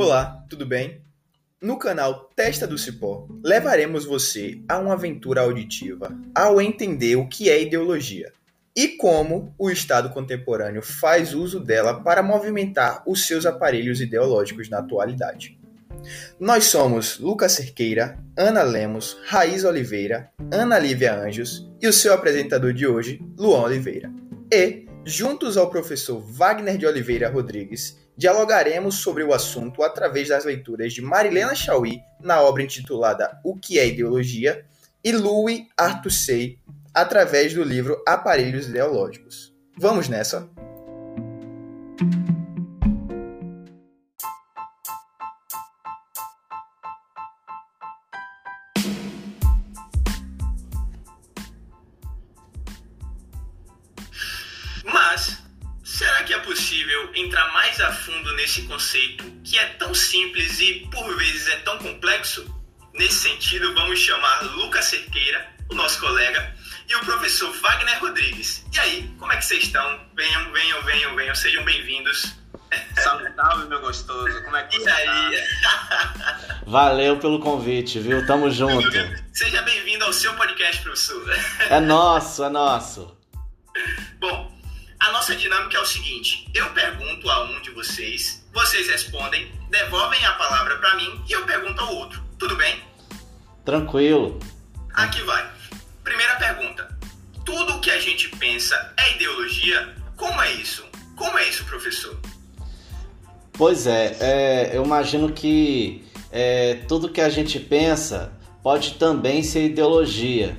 Olá, tudo bem? No canal Testa do Cipó, levaremos você a uma aventura auditiva ao entender o que é ideologia e como o Estado contemporâneo faz uso dela para movimentar os seus aparelhos ideológicos na atualidade. Nós somos Lucas Cerqueira, Ana Lemos, Raiz Oliveira, Ana Lívia Anjos e o seu apresentador de hoje, Luan Oliveira. E, juntos ao professor Wagner de Oliveira Rodrigues, dialogaremos sobre o assunto através das leituras de Marilena Chauí na obra intitulada O que é Ideologia e Louis Arthusey através do livro Aparelhos Ideológicos. Vamos nessa? Possível entrar mais a fundo nesse conceito que é tão simples e por vezes é tão complexo? Nesse sentido, vamos chamar Lucas Cerqueira, o nosso colega, e o professor Wagner Rodrigues. E aí, como é que vocês estão? Venham, venham, venham, venham, sejam bem-vindos. Salve, salve, meu gostoso. Como é que você aí? tá? Valeu pelo convite, viu? Tamo junto. Seja bem-vindo ao seu podcast, professor. É nosso, é nosso. A nossa dinâmica é o seguinte: eu pergunto a um de vocês, vocês respondem, devolvem a palavra para mim e eu pergunto ao outro. Tudo bem? Tranquilo. Aqui vai. Primeira pergunta: tudo o que a gente pensa é ideologia? Como é isso? Como é isso, professor? Pois é, é, eu imagino que é, tudo que a gente pensa pode também ser ideologia,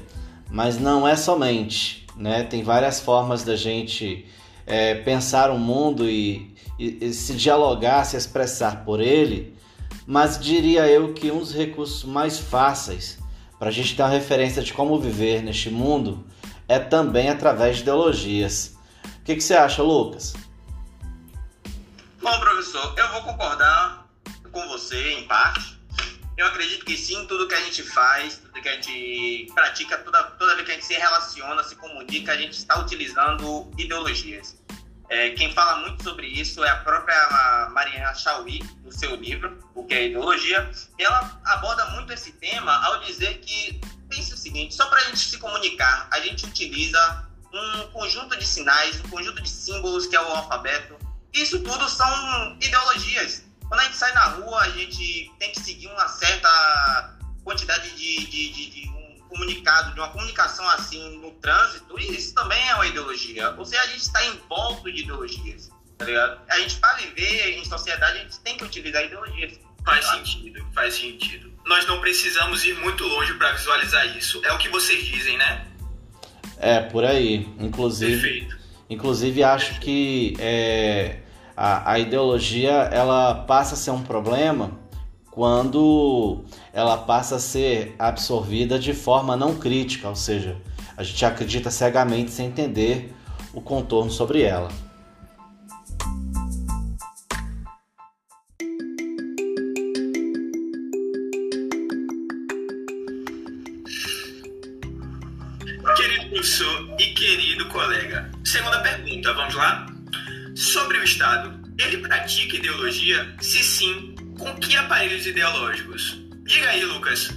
mas não é somente. Né? Tem várias formas da gente é, pensar o mundo e, e, e se dialogar, se expressar por ele, mas diria eu que um dos recursos mais fáceis para a gente ter uma referência de como viver neste mundo é também através de ideologias. O que, que você acha, Lucas? Bom, professor, eu vou concordar com você em parte. Eu acredito que sim, tudo que a gente faz, tudo que a gente pratica, toda, toda vez que a gente se relaciona, se comunica, a gente está utilizando ideologias. É, quem fala muito sobre isso é a própria Mariana Chauí, no seu livro, O que é Ideologia. E ela aborda muito esse tema ao dizer que, pense o seguinte, só para a gente se comunicar, a gente utiliza um conjunto de sinais, um conjunto de símbolos que é o alfabeto. Isso tudo são ideologias. Quando a gente sai na rua, a gente tem que seguir uma certa quantidade de, de, de, de comunicado, de uma comunicação assim no trânsito, e isso também é uma ideologia. Ou seja, a gente está envolto de ideologias, tá ligado? A gente, para viver em sociedade, a gente tem que utilizar ideologias. Faz sentido, faz sentido. Nós não precisamos ir muito longe para visualizar isso. É o que vocês dizem, né? É, por aí. Inclusive, Perfeito. inclusive acho que é, a, a ideologia ela passa a ser um problema quando ela passa a ser absorvida de forma não crítica, ou seja, a gente acredita cegamente sem entender o contorno sobre ela. Querido professor e querido colega, segunda pergunta, vamos lá? Sobre o Estado, ele pratica ideologia? Se sim, com que aparelhos ideológicos? Diga aí, Lucas.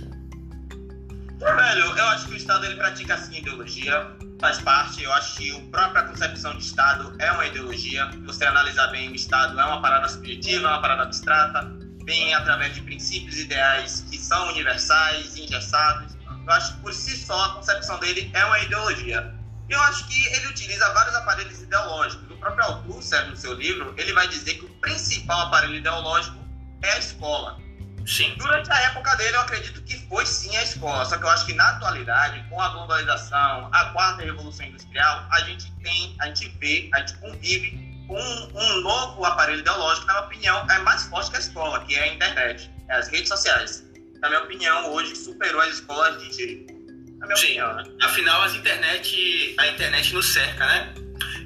Velho, eu acho que o Estado ele pratica sim ideologia, faz parte. Eu acho que a própria concepção de Estado é uma ideologia. Você analisar bem, o Estado é uma parada subjetiva, é uma parada abstrata, vem através de princípios ideais que são universais, engessados. Eu acho que por si só a concepção dele é uma ideologia. Eu acho que ele utiliza vários aparelhos ideológicos. O próprio Althusser, no seu livro, ele vai dizer que o principal aparelho ideológico é a escola. Sim. Durante a época dele, eu acredito que foi sim a escola. Só que eu acho que na atualidade, com a globalização, a quarta revolução industrial, a gente tem, a gente vê, a gente convive com um, um novo aparelho ideológico, na minha opinião, é mais forte que a escola, que é a internet, é as redes sociais. Na minha opinião, hoje superou as escolas de direito. Na minha Sim. opinião, né? Afinal, as internet, a internet nos cerca, né?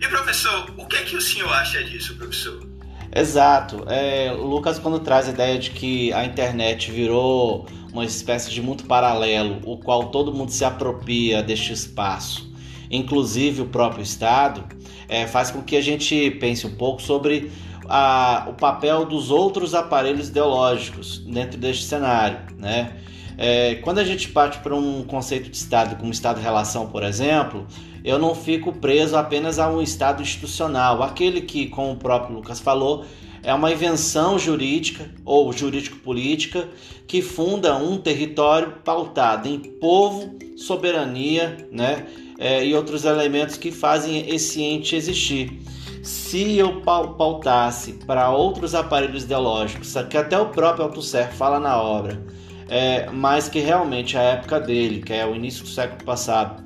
E professor, o que é que o senhor acha disso, professor? Exato. É, o Lucas, quando traz a ideia de que a internet virou uma espécie de mundo paralelo, o qual todo mundo se apropria deste espaço, inclusive o próprio Estado, é, faz com que a gente pense um pouco sobre a, o papel dos outros aparelhos ideológicos dentro deste cenário, né? É, quando a gente parte para um conceito de Estado, como Estado-relação, por exemplo, eu não fico preso apenas a um Estado institucional, aquele que, como o próprio Lucas falou, é uma invenção jurídica ou jurídico-política que funda um território pautado em povo, soberania né, é, e outros elementos que fazem esse ente existir. Se eu pautasse para outros aparelhos ideológicos, que até o próprio Althusser fala na obra, é, mas que realmente a época dele, que é o início do século passado,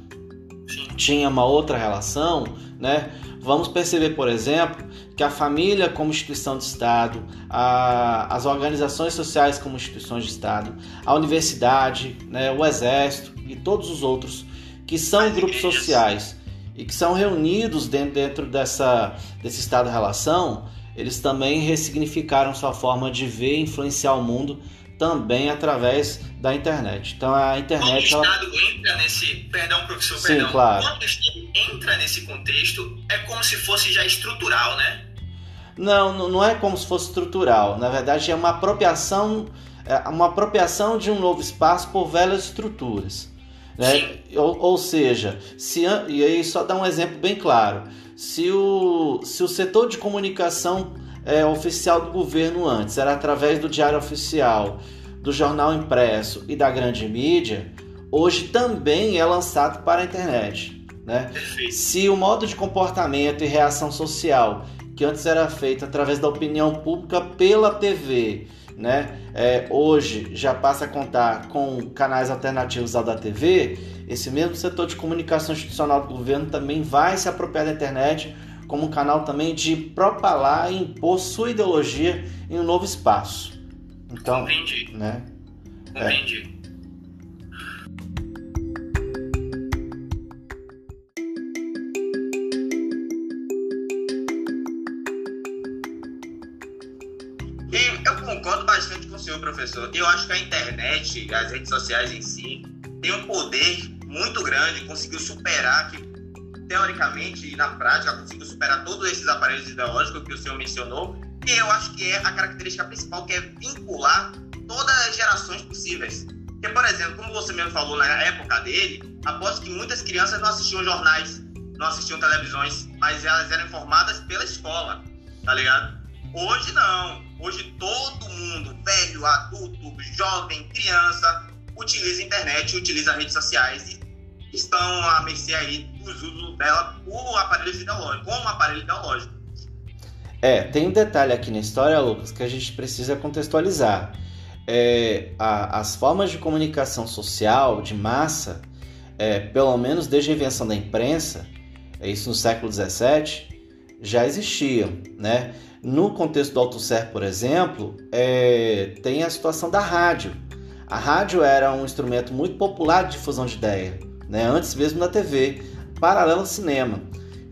tinha uma outra relação, né? Vamos perceber, por exemplo, que a família como instituição de Estado, a, as organizações sociais como instituições de Estado, a universidade, né, o exército e todos os outros que são grupos sociais e que são reunidos dentro, dentro dessa, desse estado-relação, eles também ressignificaram sua forma de ver e influenciar o mundo também através da internet. Então a internet. Quando o Estado ela... entra nesse. Perdão, professor, Sim, perdão. Claro. Quando o Estado entra nesse contexto, é como se fosse já estrutural, né? Não, não é como se fosse estrutural. Na verdade, é uma apropriação, é uma apropriação de um novo espaço por velhas estruturas. Né? Ou, ou, seja, se, e aí só dar um exemplo bem claro. Se o, se o setor de comunicação é, oficial do governo antes era através do diário oficial, do jornal impresso e da grande mídia, hoje também é lançado para a internet. Né? Se o modo de comportamento e reação social, que antes era feito através da opinião pública pela TV, né? É, hoje já passa a contar com canais alternativos ao da TV, esse mesmo setor de comunicação institucional do governo também vai se apropriar da internet como um canal também de propalar e impor sua ideologia em um novo espaço. Então, Compreendi. Né? É. eu concordo bastante com o senhor, professor. Eu acho que a internet, as redes sociais em si, tem um poder muito grande, conseguiu superar que teoricamente e na prática, conseguiu superar todos esses aparelhos ideológicos que o senhor mencionou, e eu acho que é a característica principal, que é vincular todas as gerações possíveis. Por exemplo, como você mesmo falou na época dele, aposto que muitas crianças não assistiam jornais, não assistiam televisões, mas elas eram informadas pela escola, tá ligado? Hoje não. Hoje todo mundo, velho, adulto, jovem, criança, utiliza internet, utiliza redes sociais e estão à mercê aí dos usos dela por aparelhos ideológicos, como aparelho ideológico. É, tem um detalhe aqui na história, Lucas, que a gente precisa contextualizar. É, a, as formas de comunicação social de massa, é, pelo menos desde a invenção da imprensa, é isso no século XVII, já existiam, né? No contexto do Althusser, por exemplo, é, tem a situação da rádio. A rádio era um instrumento muito popular de difusão de ideia né? antes mesmo da TV, paralelo ao cinema.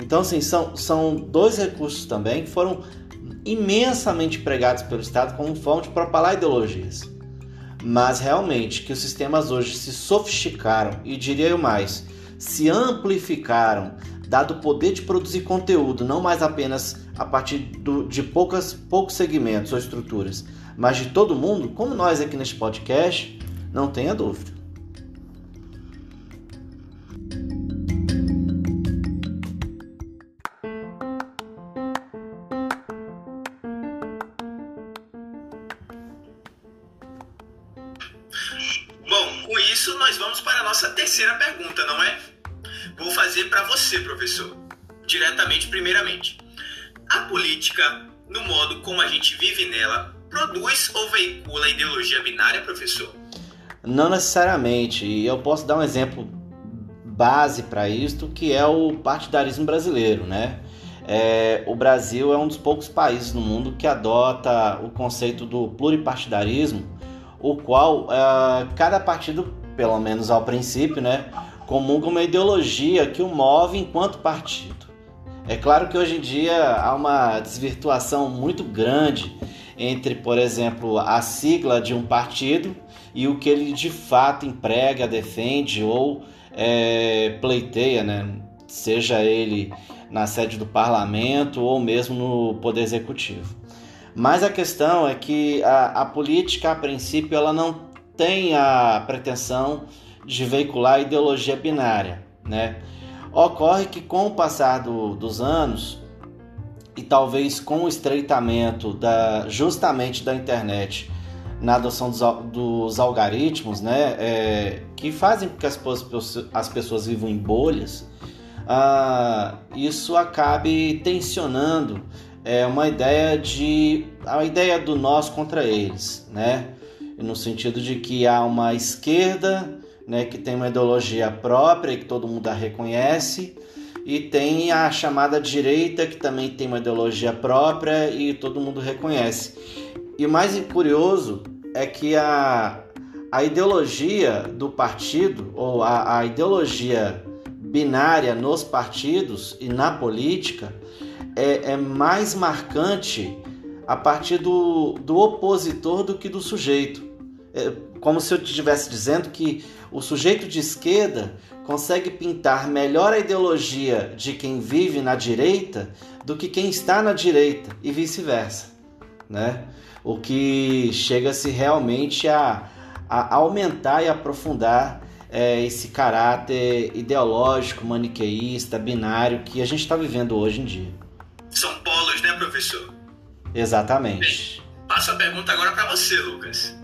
Então, assim, são, são dois recursos também que foram imensamente empregados pelo Estado como forma de propalar ideologias. Mas realmente que os sistemas hoje se sofisticaram e diria eu mais, se amplificaram, dado o poder de produzir conteúdo, não mais apenas a partir do, de poucas, poucos segmentos ou estruturas, mas de todo mundo, como nós aqui neste podcast, não tenha dúvida. Professor. Diretamente, primeiramente. A política, no modo como a gente vive nela, produz ou veicula ideologia binária, professor? Não necessariamente. E eu posso dar um exemplo base para isto, que é o partidarismo brasileiro, né? É, o Brasil é um dos poucos países no mundo que adota o conceito do pluripartidarismo, o qual uh, cada partido pelo menos ao princípio, né, comunga uma ideologia que o move enquanto partido. É claro que hoje em dia há uma desvirtuação muito grande entre, por exemplo, a sigla de um partido e o que ele de fato emprega, defende ou é, pleiteia, né? seja ele na sede do parlamento ou mesmo no poder executivo. Mas a questão é que a, a política, a princípio, ela não tem a pretensão de veicular ideologia binária, né? Ocorre que com o passar do, dos anos e talvez com o estreitamento da, justamente da internet na adoção dos, dos algoritmos, né, é, que fazem com que as, as pessoas vivam em bolhas, ah, isso acabe tensionando é, uma ideia de a ideia do nós contra eles, né, no sentido de que há uma esquerda, né, que tem uma ideologia própria e que todo mundo a reconhece, e tem a chamada direita que também tem uma ideologia própria e todo mundo reconhece. E o mais curioso é que a, a ideologia do partido, ou a, a ideologia binária nos partidos e na política, é, é mais marcante a partir do, do opositor do que do sujeito. É como se eu estivesse dizendo que o sujeito de esquerda consegue pintar melhor a ideologia de quem vive na direita do que quem está na direita e vice-versa, né? O que chega-se realmente a, a aumentar e aprofundar é, esse caráter ideológico, maniqueísta, binário que a gente está vivendo hoje em dia. São polos, né, professor? Exatamente. Bem, passo a pergunta agora para você, Lucas.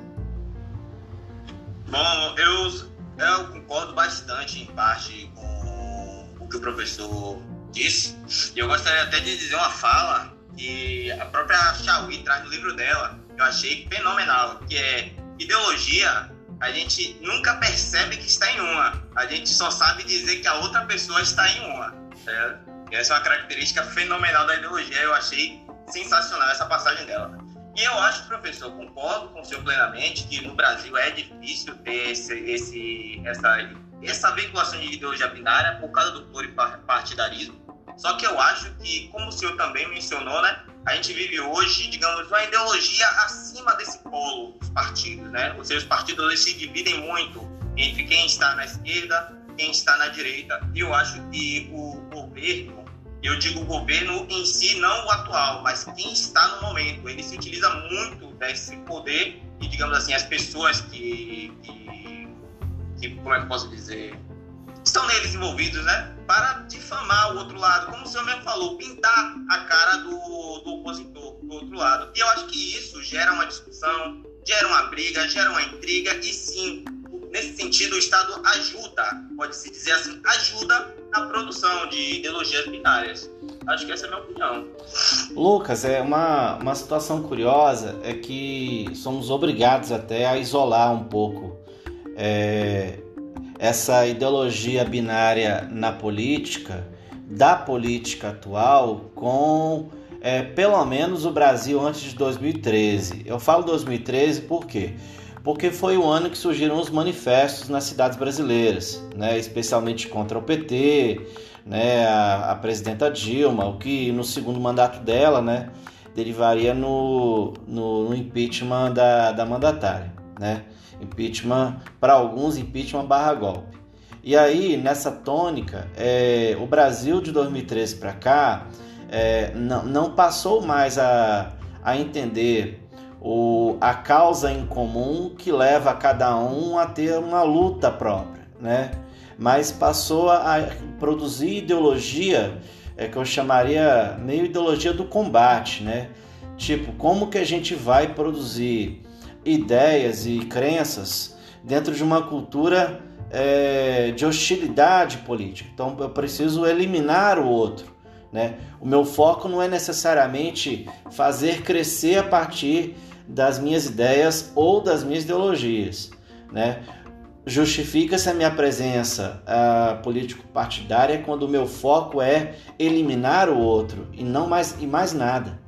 Bom, eu, eu concordo bastante, em parte, com o que o professor disse. E eu gostaria até de dizer uma fala que a própria Xiaoyi traz no livro dela, que eu achei fenomenal, que é ideologia, a gente nunca percebe que está em uma, a gente só sabe dizer que a outra pessoa está em uma. Certo? essa é uma característica fenomenal da ideologia, eu achei sensacional essa passagem dela. E eu acho, professor, concordo com o senhor plenamente que no Brasil é difícil ter esse, esse, essa, essa veiculação de ideologia binária por causa do pluripartidarismo. Só que eu acho que, como o senhor também mencionou, né, a gente vive hoje, digamos, uma ideologia acima desse polo dos partidos, né? Ou seja, os partidos eles se dividem muito entre quem está na esquerda, quem está na direita. E eu acho que o governo eu digo o governo em si, não o atual, mas quem está no momento. Ele se utiliza muito desse poder e, digamos assim, as pessoas que, que, que como é que posso dizer, estão neles envolvidos, né? Para difamar o outro lado, como o senhor mesmo falou, pintar a cara do, do opositor do outro lado. E eu acho que isso gera uma discussão, gera uma briga, gera uma intriga, e sim, nesse sentido, o Estado ajuda, pode-se dizer assim, ajuda na produção de ideologias binárias. Acho que essa é a minha opinião. Lucas, é uma, uma situação curiosa é que somos obrigados até a isolar um pouco é, essa ideologia binária na política, da política atual, com é, pelo menos o Brasil antes de 2013. Eu falo 2013 por quê? Porque foi o ano que surgiram os manifestos nas cidades brasileiras, né, especialmente contra o PT, né, a, a presidenta Dilma, o que no segundo mandato dela né, derivaria no, no, no impeachment da, da mandatária. Né? Impeachment, para alguns, impeachment barra golpe. E aí, nessa tônica, é, o Brasil de 2013 para cá é, não, não passou mais a, a entender o, a causa em comum que leva cada um a ter uma luta própria, né? Mas passou a produzir ideologia é, que eu chamaria meio ideologia do combate, né? Tipo, como que a gente vai produzir ideias e crenças dentro de uma cultura é, de hostilidade política? Então, eu preciso eliminar o outro. Né? O meu foco não é necessariamente fazer crescer a partir das minhas ideias ou das minhas ideologias. Né? Justifica-se a minha presença uh, político-partidária quando o meu foco é eliminar o outro e não mais, e mais nada.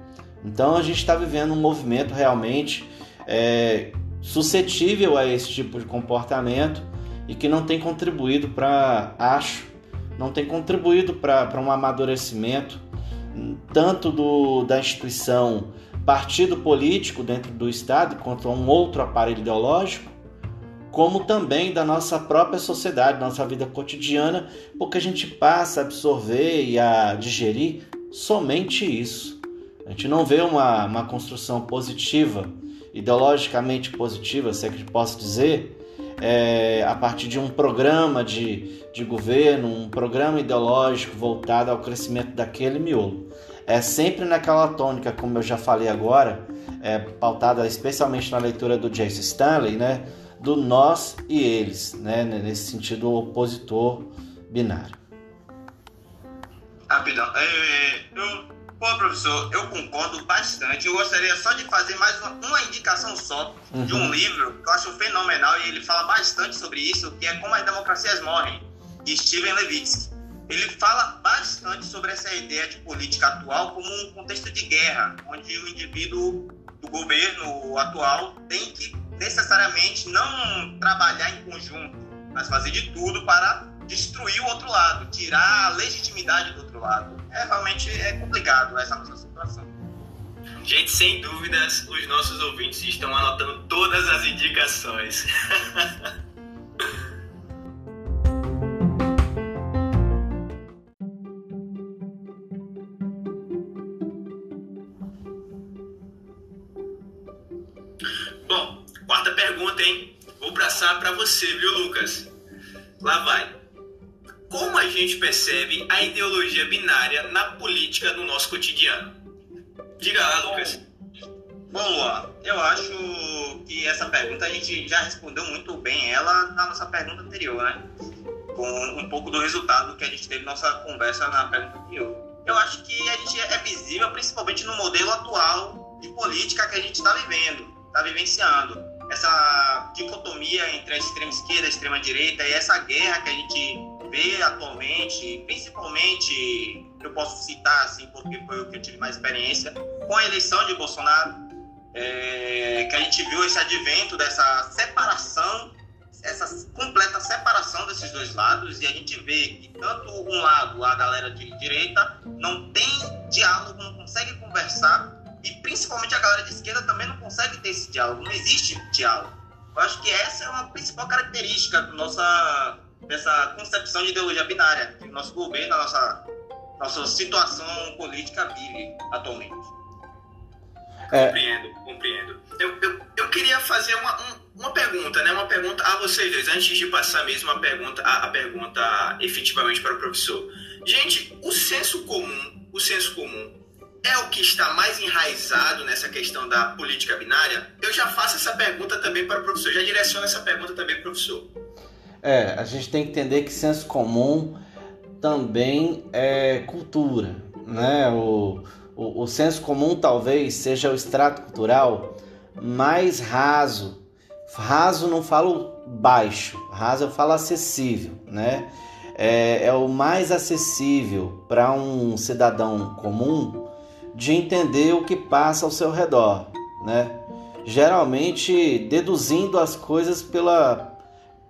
Então a gente está vivendo um movimento realmente é, suscetível a esse tipo de comportamento e que não tem contribuído para, acho, não tem contribuído para um amadurecimento tanto do, da instituição partido político dentro do Estado quanto a um outro aparelho ideológico, como também da nossa própria sociedade, nossa vida cotidiana, porque a gente passa a absorver e a digerir somente isso. A gente não vê uma, uma construção positiva, ideologicamente positiva, se é que posso dizer, é, a partir de um programa de, de governo, um programa ideológico voltado ao crescimento daquele miolo. É sempre naquela tônica, como eu já falei agora, é, pautada especialmente na leitura do Jace Stanley, né, do nós e eles, né, nesse sentido opositor binário. Rapidão, é, eu Pô, professor, eu concordo bastante. Eu gostaria só de fazer mais uma, uma indicação só uhum. de um uhum. livro que eu acho fenomenal e ele fala bastante sobre isso, que é Como as Democracias Morrem, de Steven Levitsky. Ele fala bastante sobre essa ideia de política atual como um contexto de guerra, onde o indivíduo do governo atual tem que necessariamente não trabalhar em conjunto, mas fazer de tudo para destruir o outro lado, tirar a legitimidade do outro lado. É realmente é complicado essa nossa situação. Gente, sem dúvidas, os nossos ouvintes estão anotando todas as indicações. você, viu, Lucas? Lá vai. Como a gente percebe a ideologia binária na política no nosso cotidiano? Diga lá, Lucas. Bom, Luan, eu acho que essa pergunta a gente já respondeu muito bem ela na nossa pergunta anterior, né? Com um pouco do resultado que a gente teve nossa conversa na pergunta anterior. Eu acho que a gente é visível principalmente no modelo atual de política que a gente está vivendo, está vivenciando. Essa dicotomia entre a extrema esquerda e a extrema direita e essa guerra que a gente vê atualmente, principalmente, eu posso citar assim, porque foi o que eu tive mais experiência, com a eleição de Bolsonaro, é, que a gente viu esse advento dessa separação, essa completa separação desses dois lados, e a gente vê que tanto um lado, a galera de direita, não tem diálogo, não consegue conversar, e principalmente a galera de esquerda também não consegue ter esse diálogo, não existe diálogo. Eu acho que essa é uma principal característica da nossa dessa concepção de ideologia binária que o nosso governo, a nossa, nossa situação política vive atualmente. É. Compreendo, compreendo. Eu, eu, eu queria fazer uma, um, uma pergunta, né? Uma pergunta a vocês dois, antes de passar mesmo a pergunta, a, a pergunta efetivamente para o professor. Gente, o senso comum, o senso comum é o que está mais enraizado nessa questão da política binária? Eu já faço essa pergunta também para o professor, já direciono essa pergunta também para o professor. É, a gente tem que entender que senso comum também é cultura, né? O, o, o senso comum talvez seja o extrato cultural mais raso. Raso não falo baixo, raso eu falo acessível, né? É, é o mais acessível para um cidadão comum de entender o que passa ao seu redor, né? Geralmente deduzindo as coisas pela,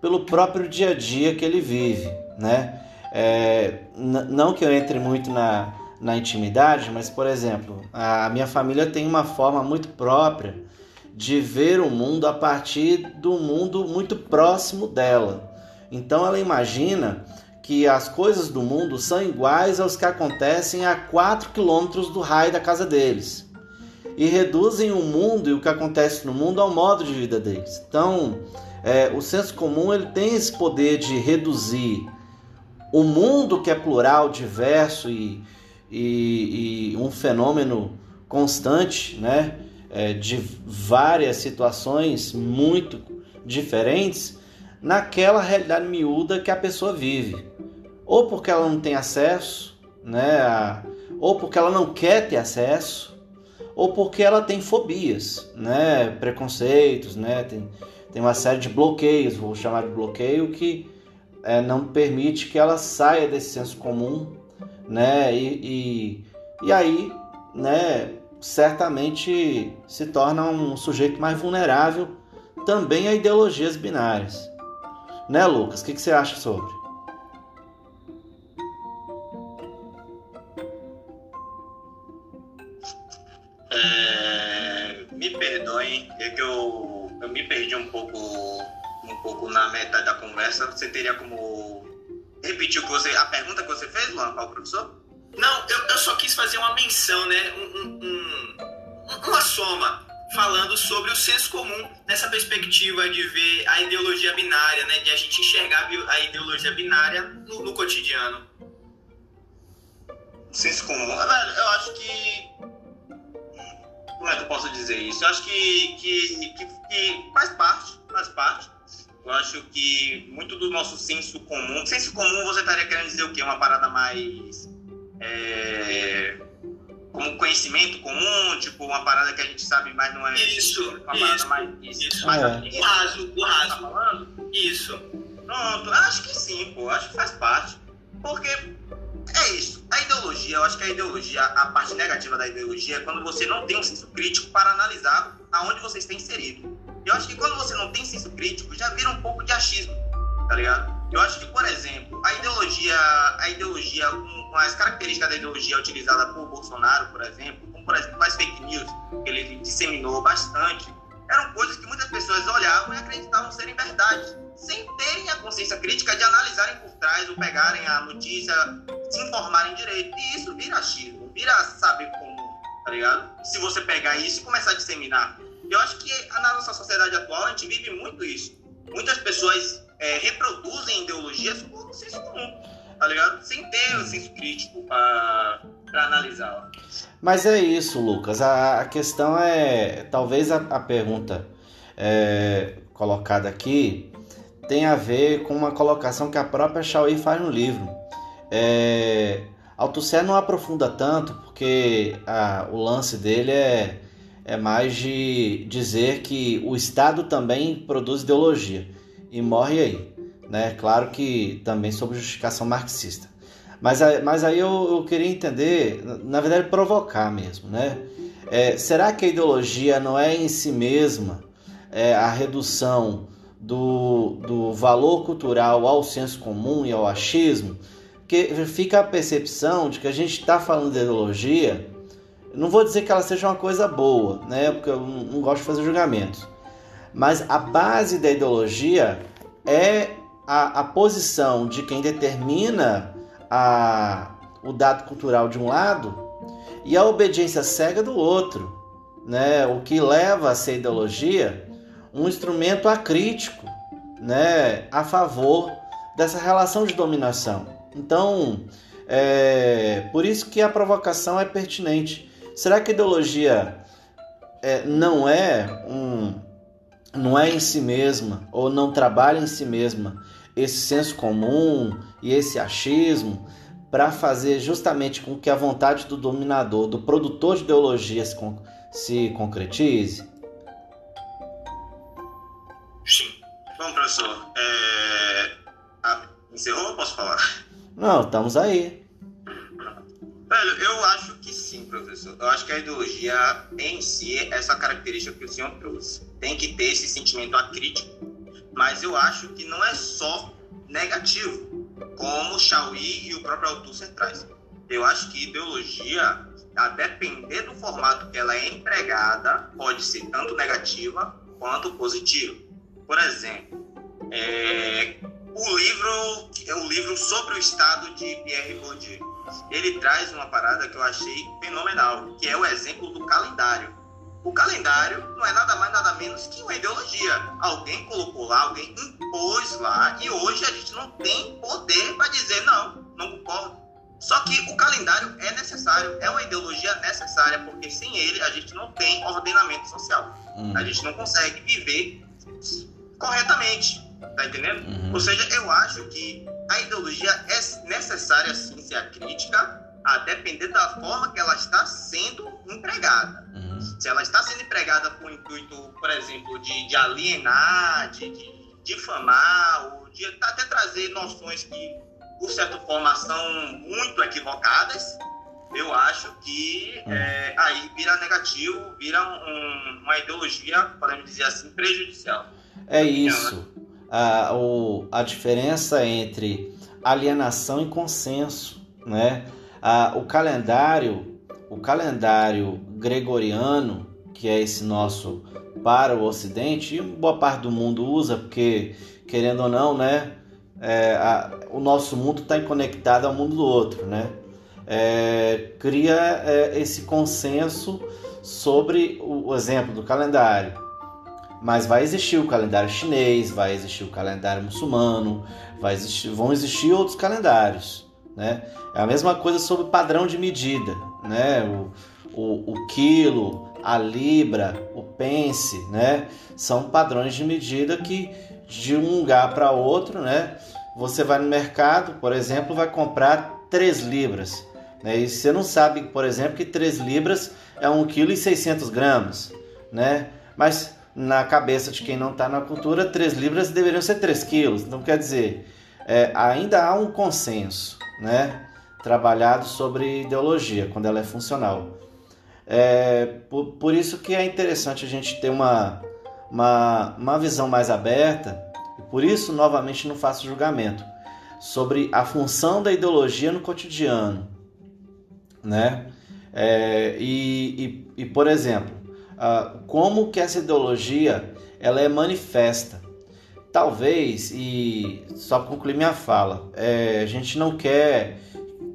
pelo próprio dia a dia que ele vive, né? É, não que eu entre muito na, na intimidade, mas, por exemplo, a minha família tem uma forma muito própria de ver o mundo a partir do mundo muito próximo dela. Então ela imagina que as coisas do mundo são iguais aos que acontecem a 4 quilômetros do raio da casa deles. E reduzem o mundo e o que acontece no mundo ao modo de vida deles. Então, é, o senso comum ele tem esse poder de reduzir o mundo que é plural, diverso e, e, e um fenômeno constante, né, é, de várias situações muito diferentes, naquela realidade miúda que a pessoa vive, ou porque ela não tem acesso, né, ou porque ela não quer ter acesso, ou porque ela tem fobias, né, preconceitos, né, tem, tem uma série de bloqueios, vou chamar de bloqueio, que é, não permite que ela saia desse senso comum, né? E, e, e aí, né, certamente se torna um sujeito mais vulnerável também a ideologias binárias. Né, Lucas? O que, que você acha sobre? É, me perdoem, é que eu eu me perdi um pouco, um pouco na metade da conversa. Você teria como repetir o que você, a pergunta que você fez, Luan, ao professor? Não, eu, eu, só quis fazer uma menção, né? Um, um, um, uma soma falando sobre o senso comum nessa perspectiva de ver a ideologia binária, né? De a gente enxergar a ideologia binária no, no cotidiano. Senso comum, eu acho que como é que eu posso dizer isso? Eu acho que, que, que, que faz parte, faz parte. Eu acho que muito do nosso senso comum. Senso comum você estaria querendo dizer o quê? Uma parada mais. É, como conhecimento comum, tipo uma parada que a gente sabe, mas não é. Isso, uma isso, parada mais. Isso, isso. mais é. O raso, o raso. Tá falando? Isso. Pronto, acho que sim, pô. Acho que faz parte. Porque é isso. A ideologia, eu acho que a ideologia, a parte negativa da ideologia é quando você não tem um senso crítico para analisar aonde você está inserido. Eu acho que quando você não tem senso crítico, já vira um pouco de achismo, tá ligado? Eu acho que, por exemplo, a ideologia, a ideologia, as características da ideologia utilizada por Bolsonaro, por exemplo, como por exemplo as fake news, que ele disseminou bastante, eram coisas que muitas pessoas olhavam e acreditavam serem verdade, sem terem a consciência crítica de analisarem por trás ou pegarem a notícia, se informarem direito. E isso vira achismo, vira saber como, tá ligado? Se você pegar isso e começar a disseminar eu acho que na nossa sociedade atual a gente vive muito isso. Muitas pessoas é, reproduzem ideologias por senso comum, tá ligado? Sem ter o senso crítico para analisá-la. Mas é isso, Lucas. A, a questão é. Talvez a, a pergunta é, colocada aqui tem a ver com uma colocação que a própria Chauí faz no livro. É, Althusser não aprofunda tanto, porque a, o lance dele é é mais de dizer que o Estado também produz ideologia e morre aí. Né? Claro que também sob justificação marxista. Mas, mas aí eu, eu queria entender, na verdade, provocar mesmo. Né? É, será que a ideologia não é em si mesma é, a redução do, do valor cultural ao senso comum e ao achismo? Porque fica a percepção de que a gente está falando de ideologia não vou dizer que ela seja uma coisa boa, né? Porque eu não gosto de fazer julgamentos. Mas a base da ideologia é a, a posição de quem determina a, o dado cultural de um lado e a obediência cega do outro, né? O que leva a ser ideologia um instrumento acrítico, né? A favor dessa relação de dominação. Então, é por isso que a provocação é pertinente Será que a ideologia é, não é um não é em si mesma ou não trabalha em si mesma esse senso comum e esse achismo para fazer justamente com que a vontade do dominador, do produtor de ideologia se, concretize? Sim. Bom, professor, é... ah, encerrou ou posso falar? Não, estamos aí. Velho, eu acho que sim, professor. Eu acho que a ideologia em si, essa característica que o senhor trouxe, tem que ter esse sentimento acrítico, mas eu acho que não é só negativo, como Chauí e o próprio autor centrais. Eu acho que ideologia, a depender do formato que ela é empregada, pode ser tanto negativa quanto positiva. Por exemplo, é, o livro é o livro sobre o estado de Pierre Bourdieu ele traz uma parada que eu achei fenomenal, que é o exemplo do calendário. O calendário não é nada mais, nada menos que uma ideologia. Alguém colocou lá, alguém impôs lá, e hoje a gente não tem poder para dizer não, não concordo. Só que o calendário é necessário, é uma ideologia necessária, porque sem ele a gente não tem ordenamento social. Uhum. A gente não consegue viver corretamente. Tá entendendo? Uhum. Ou seja, eu acho que a ideologia é necessária sim ser a crítica, a depender da forma que ela está sendo empregada. Uhum. Se ela está sendo empregada com o intuito, por exemplo, de, de alienar, de, de difamar, ou de até trazer noções que, por certa forma, são muito equivocadas, eu acho que uhum. é, aí vira negativo, vira um, uma ideologia, podemos dizer assim, prejudicial. É isso a, o, a diferença entre alienação e consenso, né? A, o calendário, o calendário gregoriano, que é esse nosso para o Ocidente, e boa parte do mundo usa, porque querendo ou não, né? É, a, o nosso mundo está conectado ao mundo do outro, né? é, cria é, esse consenso sobre o, o exemplo do calendário. Mas vai existir o calendário chinês, vai existir o calendário muçulmano, vai existir, vão existir outros calendários. Né? É a mesma coisa sobre padrão de medida. Né? O, o, o quilo, a libra, o pence, né? são padrões de medida que de um lugar para outro, né? você vai no mercado, por exemplo, vai comprar 3 libras. Né? E você não sabe, por exemplo, que 3 libras é 1,6 kg, né? Mas na cabeça de quem não está na cultura, 3 libras deveriam ser 3 quilos. Então, quer dizer, é, ainda há um consenso, né? Trabalhado sobre ideologia, quando ela é funcional. É, por, por isso que é interessante a gente ter uma, uma, uma visão mais aberta, e por isso, novamente, não faço julgamento sobre a função da ideologia no cotidiano, né? É, e, e, e, por exemplo, uh, como que essa ideologia ela é manifesta. Talvez, e só para concluir minha fala, é, a gente não quer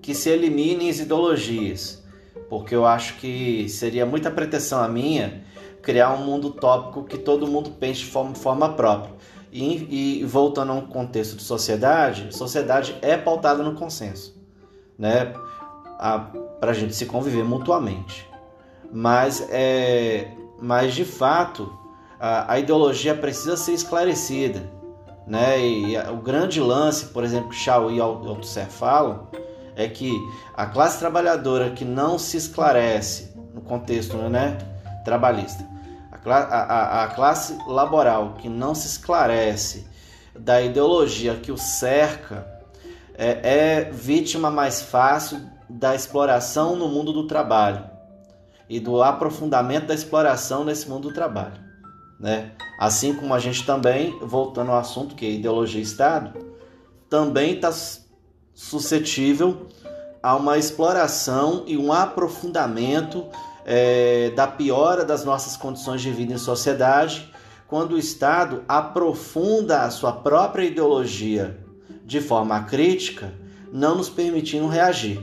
que se eliminem as ideologias, porque eu acho que seria muita pretensão a minha criar um mundo utópico que todo mundo pense de forma, forma própria. E, e, voltando a um contexto de sociedade, sociedade é pautada no consenso, né? Para a gente se conviver mutuamente. Mas, é, mas de fato, a, a ideologia precisa ser esclarecida. Né? E o grande lance, por exemplo, que Chau e Althusser falam, é que a classe trabalhadora que não se esclarece no contexto né, trabalhista, a, a, a classe laboral que não se esclarece da ideologia que o cerca é, é vítima mais fácil da exploração no mundo do trabalho e do aprofundamento da exploração nesse mundo do trabalho. Né? Assim como a gente também, voltando ao assunto que é ideologia e Estado, também está suscetível a uma exploração e um aprofundamento é, da piora das nossas condições de vida em sociedade, quando o Estado aprofunda a sua própria ideologia de forma crítica, não nos permitindo reagir.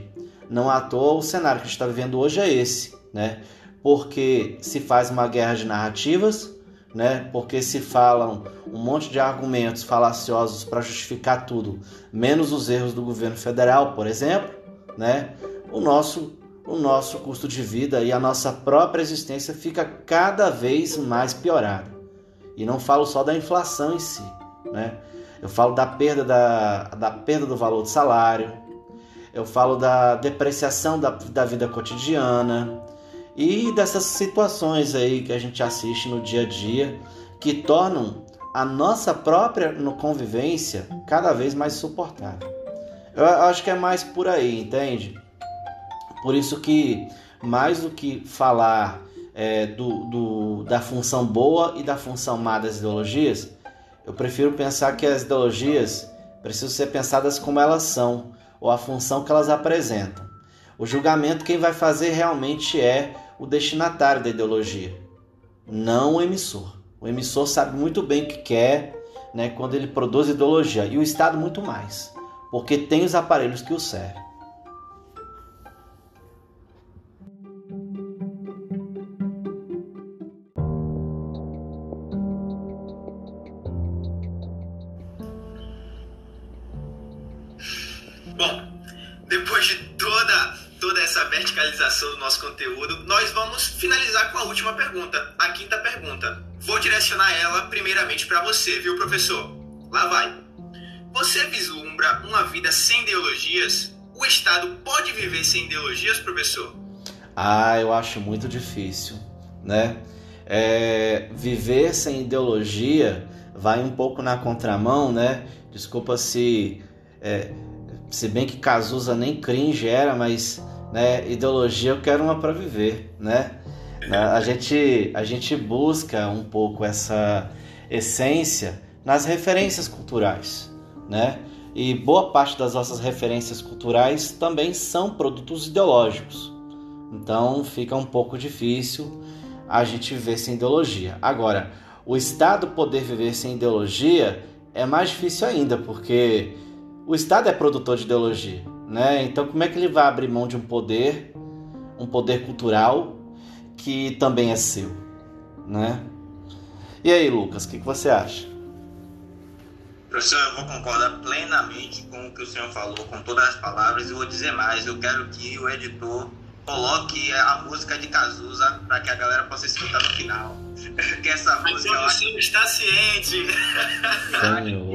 Não à toa o cenário que a gente está vivendo hoje é esse, né? Porque se faz uma guerra de narrativas, né? Porque se falam um monte de argumentos falaciosos para justificar tudo, menos os erros do governo federal, por exemplo, né? O nosso o nosso custo de vida e a nossa própria existência fica cada vez mais piorada. E não falo só da inflação em si, né? Eu falo da perda, da, da perda do valor do salário, eu falo da depreciação da, da vida cotidiana e dessas situações aí que a gente assiste no dia a dia que tornam a nossa própria convivência cada vez mais suportável. Eu acho que é mais por aí, entende? Por isso que, mais do que falar é, do, do, da função boa e da função má das ideologias, eu prefiro pensar que as ideologias precisam ser pensadas como elas são, ou a função que elas apresentam. O julgamento quem vai fazer realmente é o destinatário da ideologia, não o emissor. O emissor sabe muito bem o que quer né, quando ele produz ideologia, e o Estado muito mais, porque tem os aparelhos que o servem. Do nosso conteúdo, nós vamos finalizar com a última pergunta, a quinta pergunta. Vou direcionar ela primeiramente para você, viu, professor? Lá vai. Você vislumbra uma vida sem ideologias? O Estado pode viver sem ideologias, professor? Ah, eu acho muito difícil, né? É, viver sem ideologia vai um pouco na contramão, né? Desculpa se é, se bem que Cazuza nem cringe era, mas né? Ideologia eu quero uma para viver, né? A gente, a gente busca um pouco essa essência nas referências culturais, né? E boa parte das nossas referências culturais também são produtos ideológicos. Então fica um pouco difícil a gente viver sem ideologia. Agora, o Estado poder viver sem ideologia é mais difícil ainda, porque o Estado é produtor de ideologia. Né? Então, como é que ele vai abrir mão de um poder, um poder cultural que também é seu, né? E aí, Lucas, o que, que você acha? Professor, eu vou concordar plenamente com o que o senhor falou, com todas as palavras, e vou dizer mais. Eu quero que o editor coloque a música de Cazuza para que a galera possa escutar no final. Que essa música. Mas você está ciente.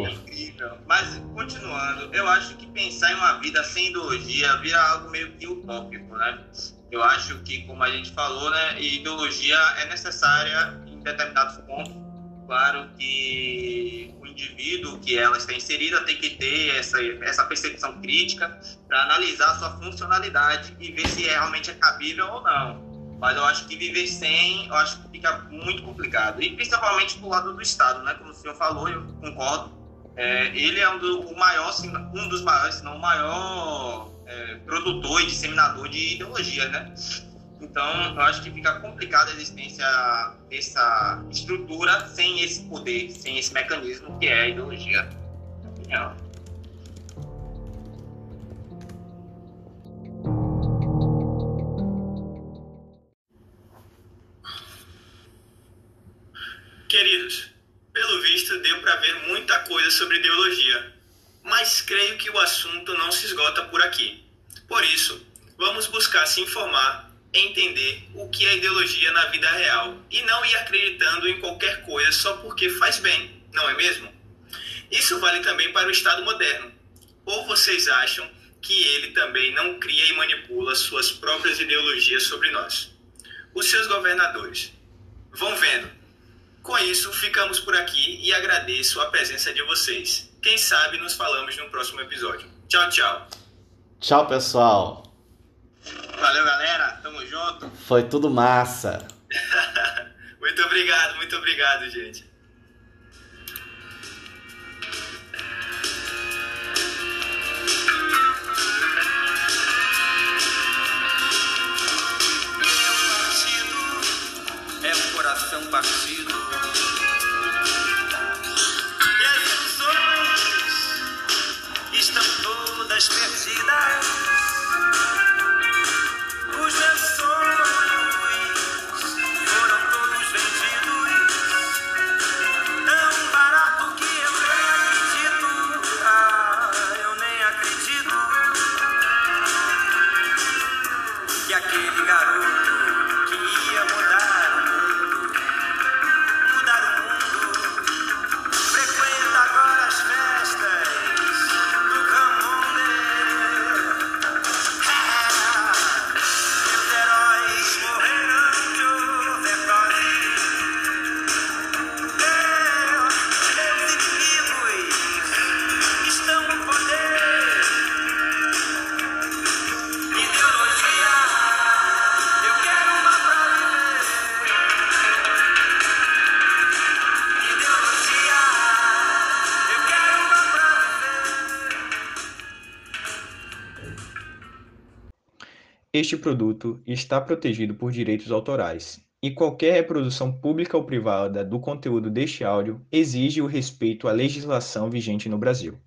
é incrível. Mas, continuando, eu acho que pensar em uma vida sem ideologia vira algo meio que utópico, né? Eu acho que, como a gente falou, né, ideologia é necessária em determinados pontos. Claro que indivíduo que ela está inserida tem que ter essa, essa percepção crítica para analisar a sua funcionalidade e ver se realmente é cabível ou não. Mas eu acho que viver sem, eu acho que fica muito complicado. E principalmente do lado do Estado, né? Como o senhor falou, eu concordo. É, ele é um, do, o maior, um dos maiores, se não o maior é, produtor e disseminador de ideologia, né? Então, eu acho que fica complicada a existência dessa estrutura sem esse poder, sem esse mecanismo que é a ideologia. Opinião. Sobre ideologia, mas creio que o assunto não se esgota por aqui. Por isso, vamos buscar se informar entender o que é ideologia na vida real e não ir acreditando em qualquer coisa só porque faz bem, não é mesmo? Isso vale também para o Estado moderno. Ou vocês acham que ele também não cria e manipula suas próprias ideologias sobre nós? Os seus governadores. Vão vendo. Com isso, ficamos por aqui e agradeço a presença de vocês. Quem sabe nos falamos no próximo episódio. Tchau, tchau. Tchau, pessoal. Valeu, galera. Tamo junto. Foi tudo massa. muito obrigado, muito obrigado, gente. é um coração partido. Todas perdidas. Este produto está protegido por direitos autorais, e qualquer reprodução pública ou privada do conteúdo deste áudio exige o respeito à legislação vigente no Brasil.